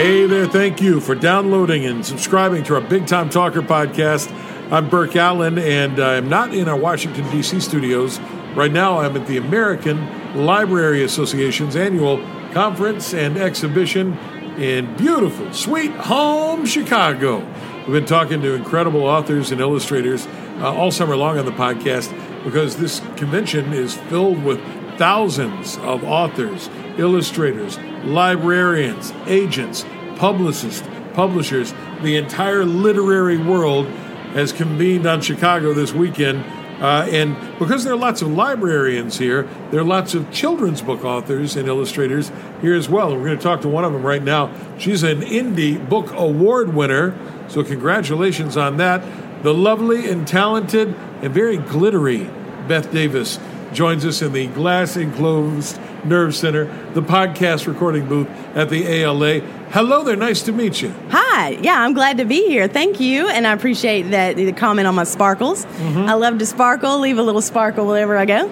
Hey there, thank you for downloading and subscribing to our Big Time Talker podcast. I'm Burke Allen, and I'm not in our Washington, D.C. studios. Right now, I'm at the American Library Association's annual conference and exhibition in beautiful, sweet home Chicago. We've been talking to incredible authors and illustrators uh, all summer long on the podcast because this convention is filled with thousands of authors, illustrators, librarians, agents, publicists, publishers. The entire literary world has convened on Chicago this weekend. Uh, and because there are lots of librarians here, there are lots of children's book authors and illustrators here as well. We're going to talk to one of them right now. She's an Indie Book Award winner, so congratulations on that. The lovely and talented and very glittery Beth Davis joins us in the glass enclosed Nerve Center, the podcast recording booth at the ALA. Hello there, nice to meet you. Hi, yeah, I'm glad to be here. Thank you, and I appreciate that the comment on my sparkles. Mm-hmm. I love to sparkle, leave a little sparkle wherever I go.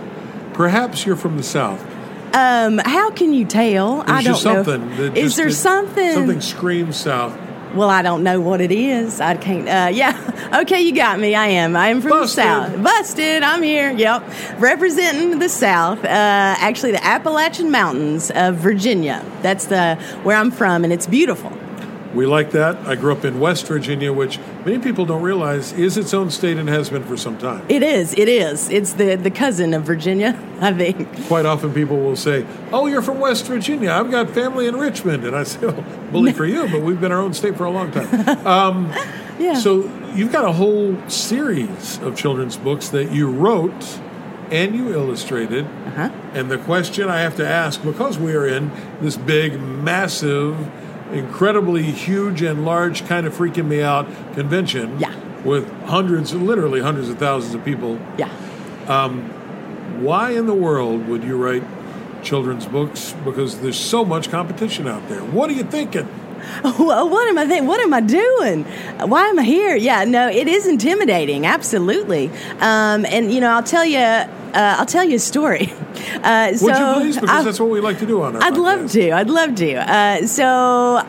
Perhaps you're from the South. Um, how can you tell? There's I don't something know. Is there something? Something screams South. Well, I don't know what it is. I can't. Uh, yeah. Okay, you got me. I am. I am from Busted. the South. Busted. I'm here. Yep. Representing the South. Uh, actually, the Appalachian Mountains of Virginia. That's the where I'm from, and it's beautiful. We like that. I grew up in West Virginia, which many people don't realize is its own state and has been for some time. It is. It is. It's the, the cousin of Virginia, I think. Quite often people will say, Oh, you're from West Virginia. I've got family in Richmond. And I say, Oh, bully for you, but we've been our own state for a long time. Um, yeah. So you've got a whole series of children's books that you wrote and you illustrated. Uh-huh. And the question I have to ask, because we are in this big, massive, incredibly huge and large, kind of freaking me out convention. Yeah. With hundreds, literally hundreds of thousands of people. Yeah. Um, why in the world would you write children's books? Because there's so much competition out there. What are you thinking? What am I thinking? What am I doing? Why am I here? Yeah, no, it is intimidating, absolutely. Um, and you know, I'll tell you, uh, I'll tell you a story. Uh, so Would you please? Because I, that's what we like to do on our I'd podcast. love to. I'd love to. Uh, so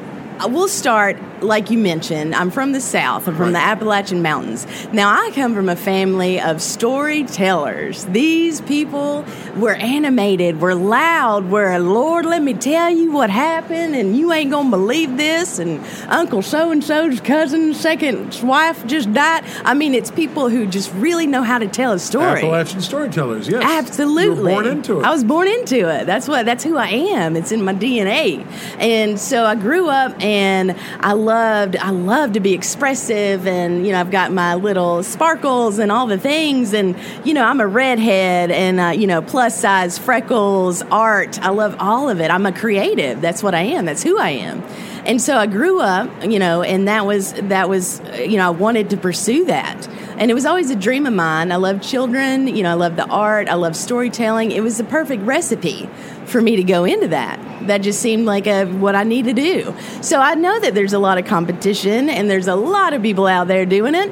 we'll start like you mentioned, I'm from the South. I'm from Right. the Appalachian Mountains. Now, I come from a family of storytellers. These people were animated, were loud, were, Lord, let me tell you what happened, and you ain't gonna believe this, and Uncle so and so's cousin, second wife just died. I mean, it's people who just really know how to tell a story. Appalachian storytellers, yes. Absolutely. You were born into it. I was born into it. That's what that's who I am. It's in my DNA. And so I grew up and I loved I love to be expressive and you know I've got my little sparkles and all the things and you know I'm a redhead and uh, you know plus size freckles art. I love all of it. I'm a creative. That's what I am. That's who I am. And so I grew up you know and that was that was you know I wanted to pursue that and it was always a dream of mine I love children you know I love the art I love storytelling it was the perfect recipe for me to go into that that just seemed like a, what I need to do. So I know that there's a lot of competition and there's a lot of people out there doing it,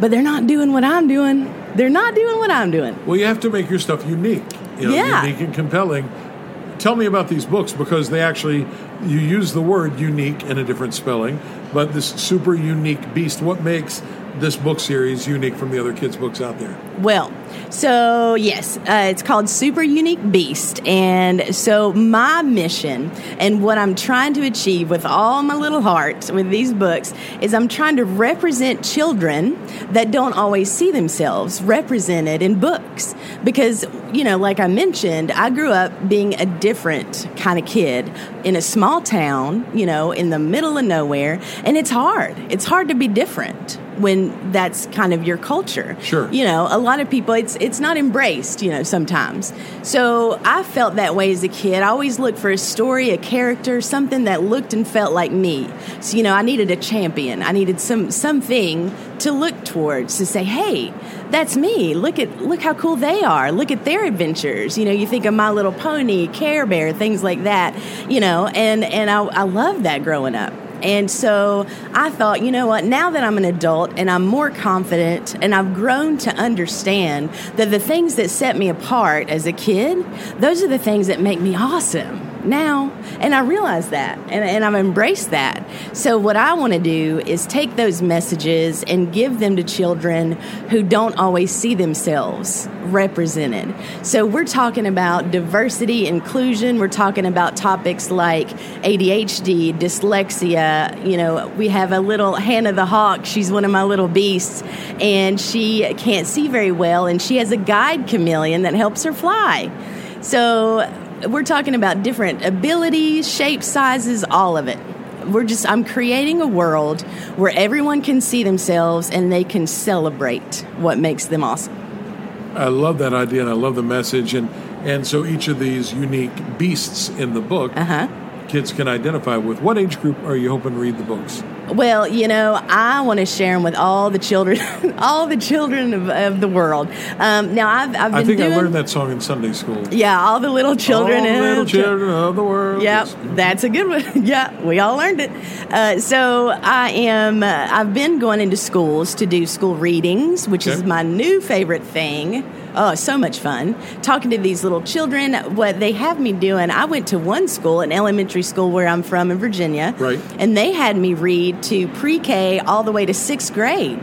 but they're not doing what I'm doing. They're not doing what I'm doing. Well, you have to make your stuff unique. You know, Yeah. Unique and compelling. Tell me about these books because they actually, you use the word unique in a different spelling, but this super unique beast. What makes this book series unique from the other kids' books out there? Well, so yes, uh, it's called Super Youneek Beast. And so my mission and what I'm trying to achieve with all my little heart with these books is I'm trying to represent children that don't always see themselves represented in books. Because, you know, like I mentioned, I grew up being a different kind of kid in a small town, you know, in the middle of nowhere. And it's hard. It's hard to be different when that's kind of your culture. Sure. You know, a lot of people it's it's not embraced, you know, sometimes. So I felt that way as a kid. I always looked for a story, a character, something that looked and felt like me. So, you know, I needed a champion. I needed some something to look towards to say, "Hey, that's me. Look at look how cool they are. Look at their adventures." You know, you think of My Little Pony, Care Bear, things like that, you know, and and I I loved that growing up. And so I thought, you know what, now that I'm an adult and I'm more confident and I've grown to understand that the things that set me apart as a kid, those are the things that make me awesome. Now. And I realize that and, and I've embraced that. So, what I want to do is take those messages and give them to children who don't always see themselves represented. So, we're talking about diversity, inclusion, we're talking about topics like ADHD, dyslexia. You know, we have a little Hannah the Hawk, she's one of my little beasts, and she can't see very well, and she has a guide chameleon that helps her fly. So, we're talking about different abilities, shapes, sizes, all of it. We're just, I'm creating a world where everyone can see themselves and they can celebrate what makes them awesome. I love that idea and I love the message. And, and so each of these unique beasts in the book, Uh-huh. kids can identify with. What age group are you hoping to read the books? Well, you know, I want to share them with all the children, all the children of, of the world. Um, now, I've, I've been I think doing, I learned that song in Sunday school. Yeah, all the little children. All the little chil- children of the world. Yep, that's a good one. yeah, we all learned it. Uh, so I am. Uh, I've been going into schools to do school readings, which is my new favorite thing. Oh, so much fun talking to these little children. What they have me doing, I went to one school, an elementary school where I'm from in Virginia, Right. and they had me read to pre-K all the way to sixth grade.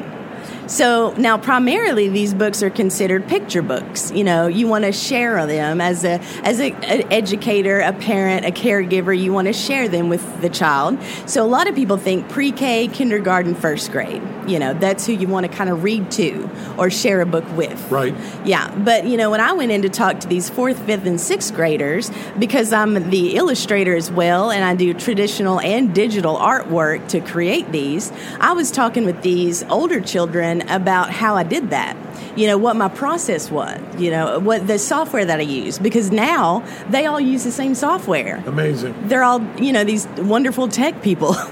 So now, primarily, these books are considered picture books. You know, you want to share them as a as a, an educator, a parent, a caregiver. You want to share them with the child. So a lot of people think pre-K, kindergarten, first grade. You know, that's who you want to kind of read to or share a book with. Right. Yeah, but you know, when I went in to talk to these fourth, fifth, and sixth graders, because I'm the illustrator as well, and I do traditional and digital artwork to create these, I was talking with these older children about how I did that. You know, what my process was, you know, what the software that I use, because now they all use the same software. Amazing. They're all, you know, these wonderful tech people.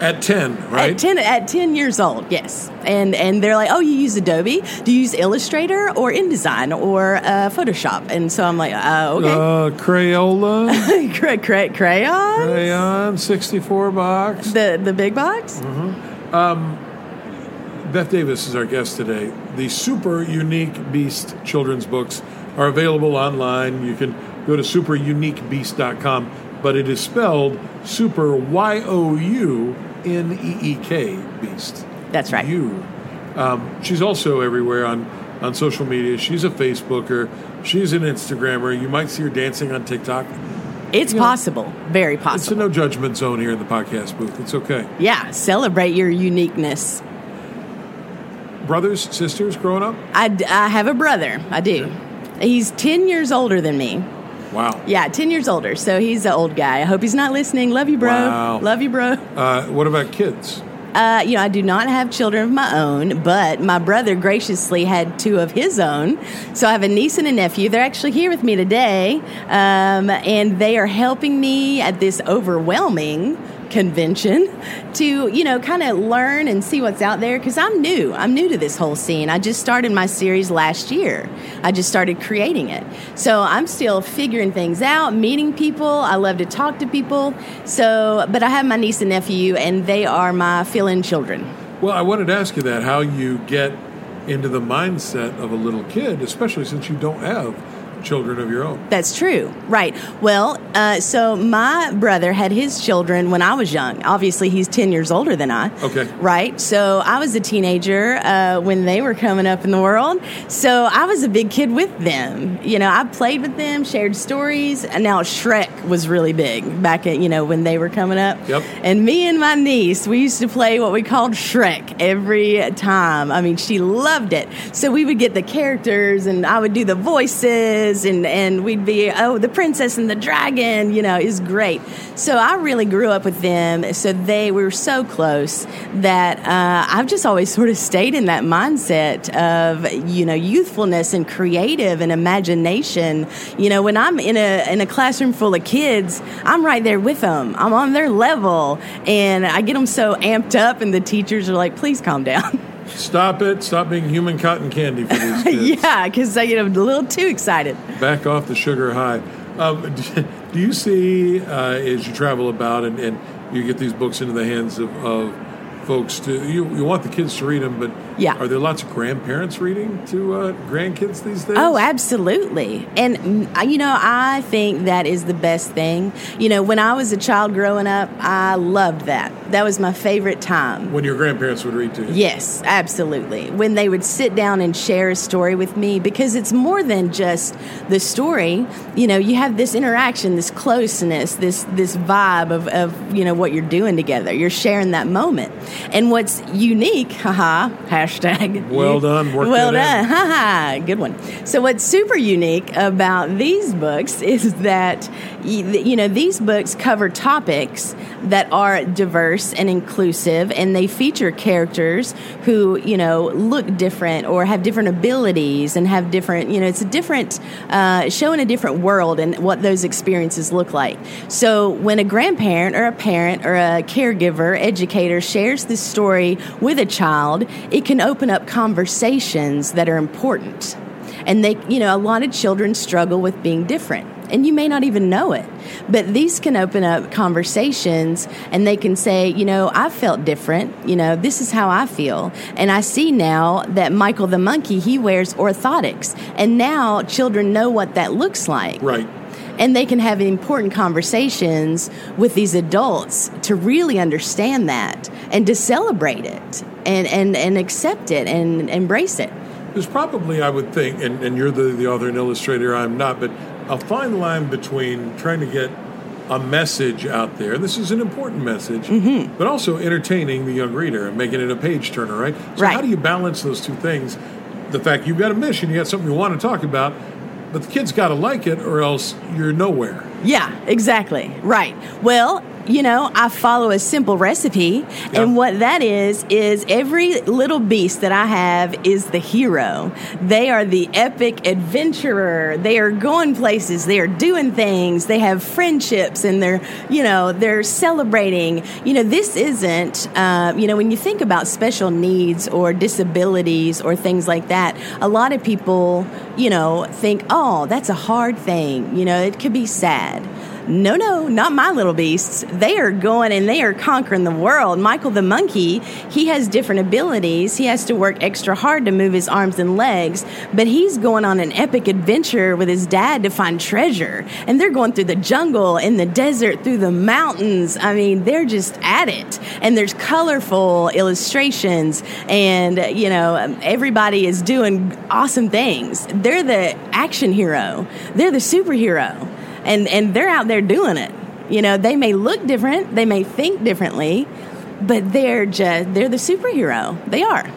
At 10, right? At ten, at ten years old, yes, and and they're like, "Oh, you use Adobe? Do you use Illustrator or InDesign or uh, Photoshop?" And so I'm like, uh, "Okay, Uh, Crayola, Cray- cray- crayon, crayon, 64 box. the the big box." Um, Beth Davis is our guest today. The super unique Beast children's books are available online. You can go to superyouneekbeast.com, but it is spelled super Y O U N E E K Beast. That's right. You. Um, she's also everywhere on, on social media. She's a Facebooker. She's an Instagrammer. You might see her dancing on TikTok. It's Yeah. possible, very possible. It's a no judgment zone here in the podcast booth. It's okay. yeah, celebrate your uniqueness. Brothers, sisters growing up? I, I have a brother. I do. He's ten years older than me. Wow. Yeah, ten years older. So he's the old guy. I hope he's not listening. Love you, bro. Wow. Love you, bro. Uh, what about kids? Uh, you know, I do not have children of my own, but my brother graciously had two of his own. So I have a niece and a nephew. They're actually here with me today, um, and they are helping me at this overwhelming convention to you know kind of learn and see what's out there because i'm new. I'm new to this whole scene. I just started my series last year. I just started creating it. So i'm still figuring things out meeting people. I love to talk to people. So but i have my niece and nephew and they are my fill-in children. Well, I wanted to ask you that how you get into the mindset of a little kid, especially since you don't have children of your own. That's true. Right. Well, uh, so my brother had his children when I was young. Obviously, he's 10 years older than I. Okay. Right. So I was a teenager uh, when they were coming up in the world. So I was a big kid with them. You know, I played with them, shared stories. And now Shrek was really big back at, you know, when they were coming up. Yep. And me and my niece, we used to play what we called Shrek every time. I mean, she loved it. So we would get the characters and I would do the voices and, and we'd be, oh, the princess and the dragon, you know, is great. So I really grew up with them. So they we were so close that uh, I've just always sort of stayed in that mindset of, you know, youthfulness and creative and imagination. You know, when I'm in a, in a classroom full of kids, I'm right there with them. I'm on their level and I get them so amped up and the teachers are like, please calm down. Stop it. Stop being human cotton candy for these kids. yeah, because I get a little too excited. Back off the sugar high. Um, do you see uh, as you travel about and, and you get these books into the hands of, of folks to you, you want the kids to read them, but Yeah. Are there lots of grandparents reading to uh, grandkids these days? Oh, absolutely. And, mm, you know, I think that is the best thing. You know, when I was a child growing up, I loved that. That was my favorite time. When your grandparents would read to you? Yes, absolutely. When they would sit down and share a story with me, because it's more than just the story. You know, you have this interaction, this closeness, this this vibe of, of you know what you're doing together. You're sharing that moment. And what's unique, haha, hashtag. Well done. Well in. done. Haha, good one. So what's super unique about these books is that you know these books cover topics that are diverse and inclusive, and they feature characters who you know look different or have different abilities and have different you know it's a different uh, showing a different world and what those experiences look like. So when a grandparent or a parent or a caregiver, educator shares this story with a child, it can open up conversations that are important. And they, you know, a lot of children struggle with being different. And you may not even know it. But these can open up conversations and they can say, you know, I felt different. You know, this is how I feel. And I see now that Michael the monkey, he wears orthotics. And now children know what that looks like Right. And they can have important conversations with these adults to really understand that and to celebrate it and, and, and accept it and embrace it. There's probably, I would think, and, and you're the, the author and illustrator, I'm not, but a fine line between trying to get a message out there. This is an important message, Mm-hmm. but also entertaining the young reader and making it a page turner, right? So, Right. how do you balance those two things? The fact you've got a mission, you got something you want to talk about, but the kid's got to like it or else you're nowhere. Yeah, exactly. Right. Well, you know, I follow a simple recipe, and what that is is every little beast that I have is the hero. They are the epic adventurer. They are going places. They are doing things. They have friendships, and they're you know they're celebrating. You know, this isn't uh, you know when you think about special needs or disabilities or things like that. A lot of people you know think, oh, that's a hard thing. You know, it could be sad. No, no, not my little beasts. They are going and they are conquering the world. Michael the monkey, he has different abilities. He has to work extra hard to move his arms and legs, but he's going on an epic adventure with his dad to find treasure. And they're going through the jungle, in the desert, through the mountains. I mean, they're just at it. And there's colorful illustrations, and, you know, everybody is doing awesome things. They're the action hero, they're the superhero and and they're out there doing it. You know, they may look different, they may think differently, but they're just they're the superhero. They are.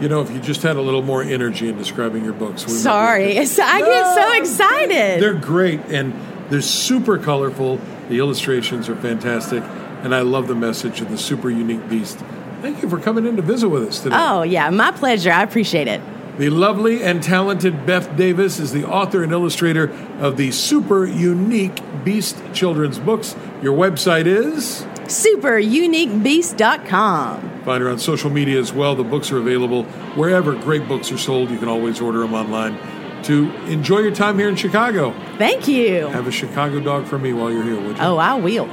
You know, if you just had a little more energy in describing your books. we Sorry, I get so excited. They're great and they're super colorful. The illustrations are fantastic, and I love the message of the super unique beast. Thank you for coming in to visit with us today. oh yeah, my pleasure. I appreciate it. The lovely and talented Beth Davis is the author and illustrator of the super unique Beast children's books. Your website is? Superyouneekbeast.com. Find her on social media as well. The books are available wherever great books are sold. You can always order them online. To enjoy your time here in Chicago, Thank you. have a Chicago dog for me while you're here, would you? Oh, I will.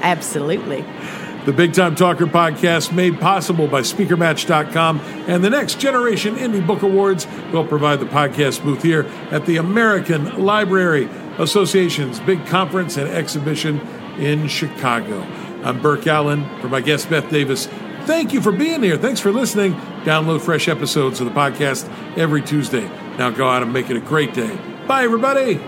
Absolutely. The Big Time Talker podcast made possible by SpeakerMatch.com and the Next Generation Indie Book Awards will provide the podcast booth here at the American Library Association's big conference and exhibition in Chicago. I'm Burke Allen for my guest Beth Davis. Thank you for being here. Thanks for listening. Download fresh episodes of the podcast every Tuesday. Now go out and make it a great day. Bye, everybody.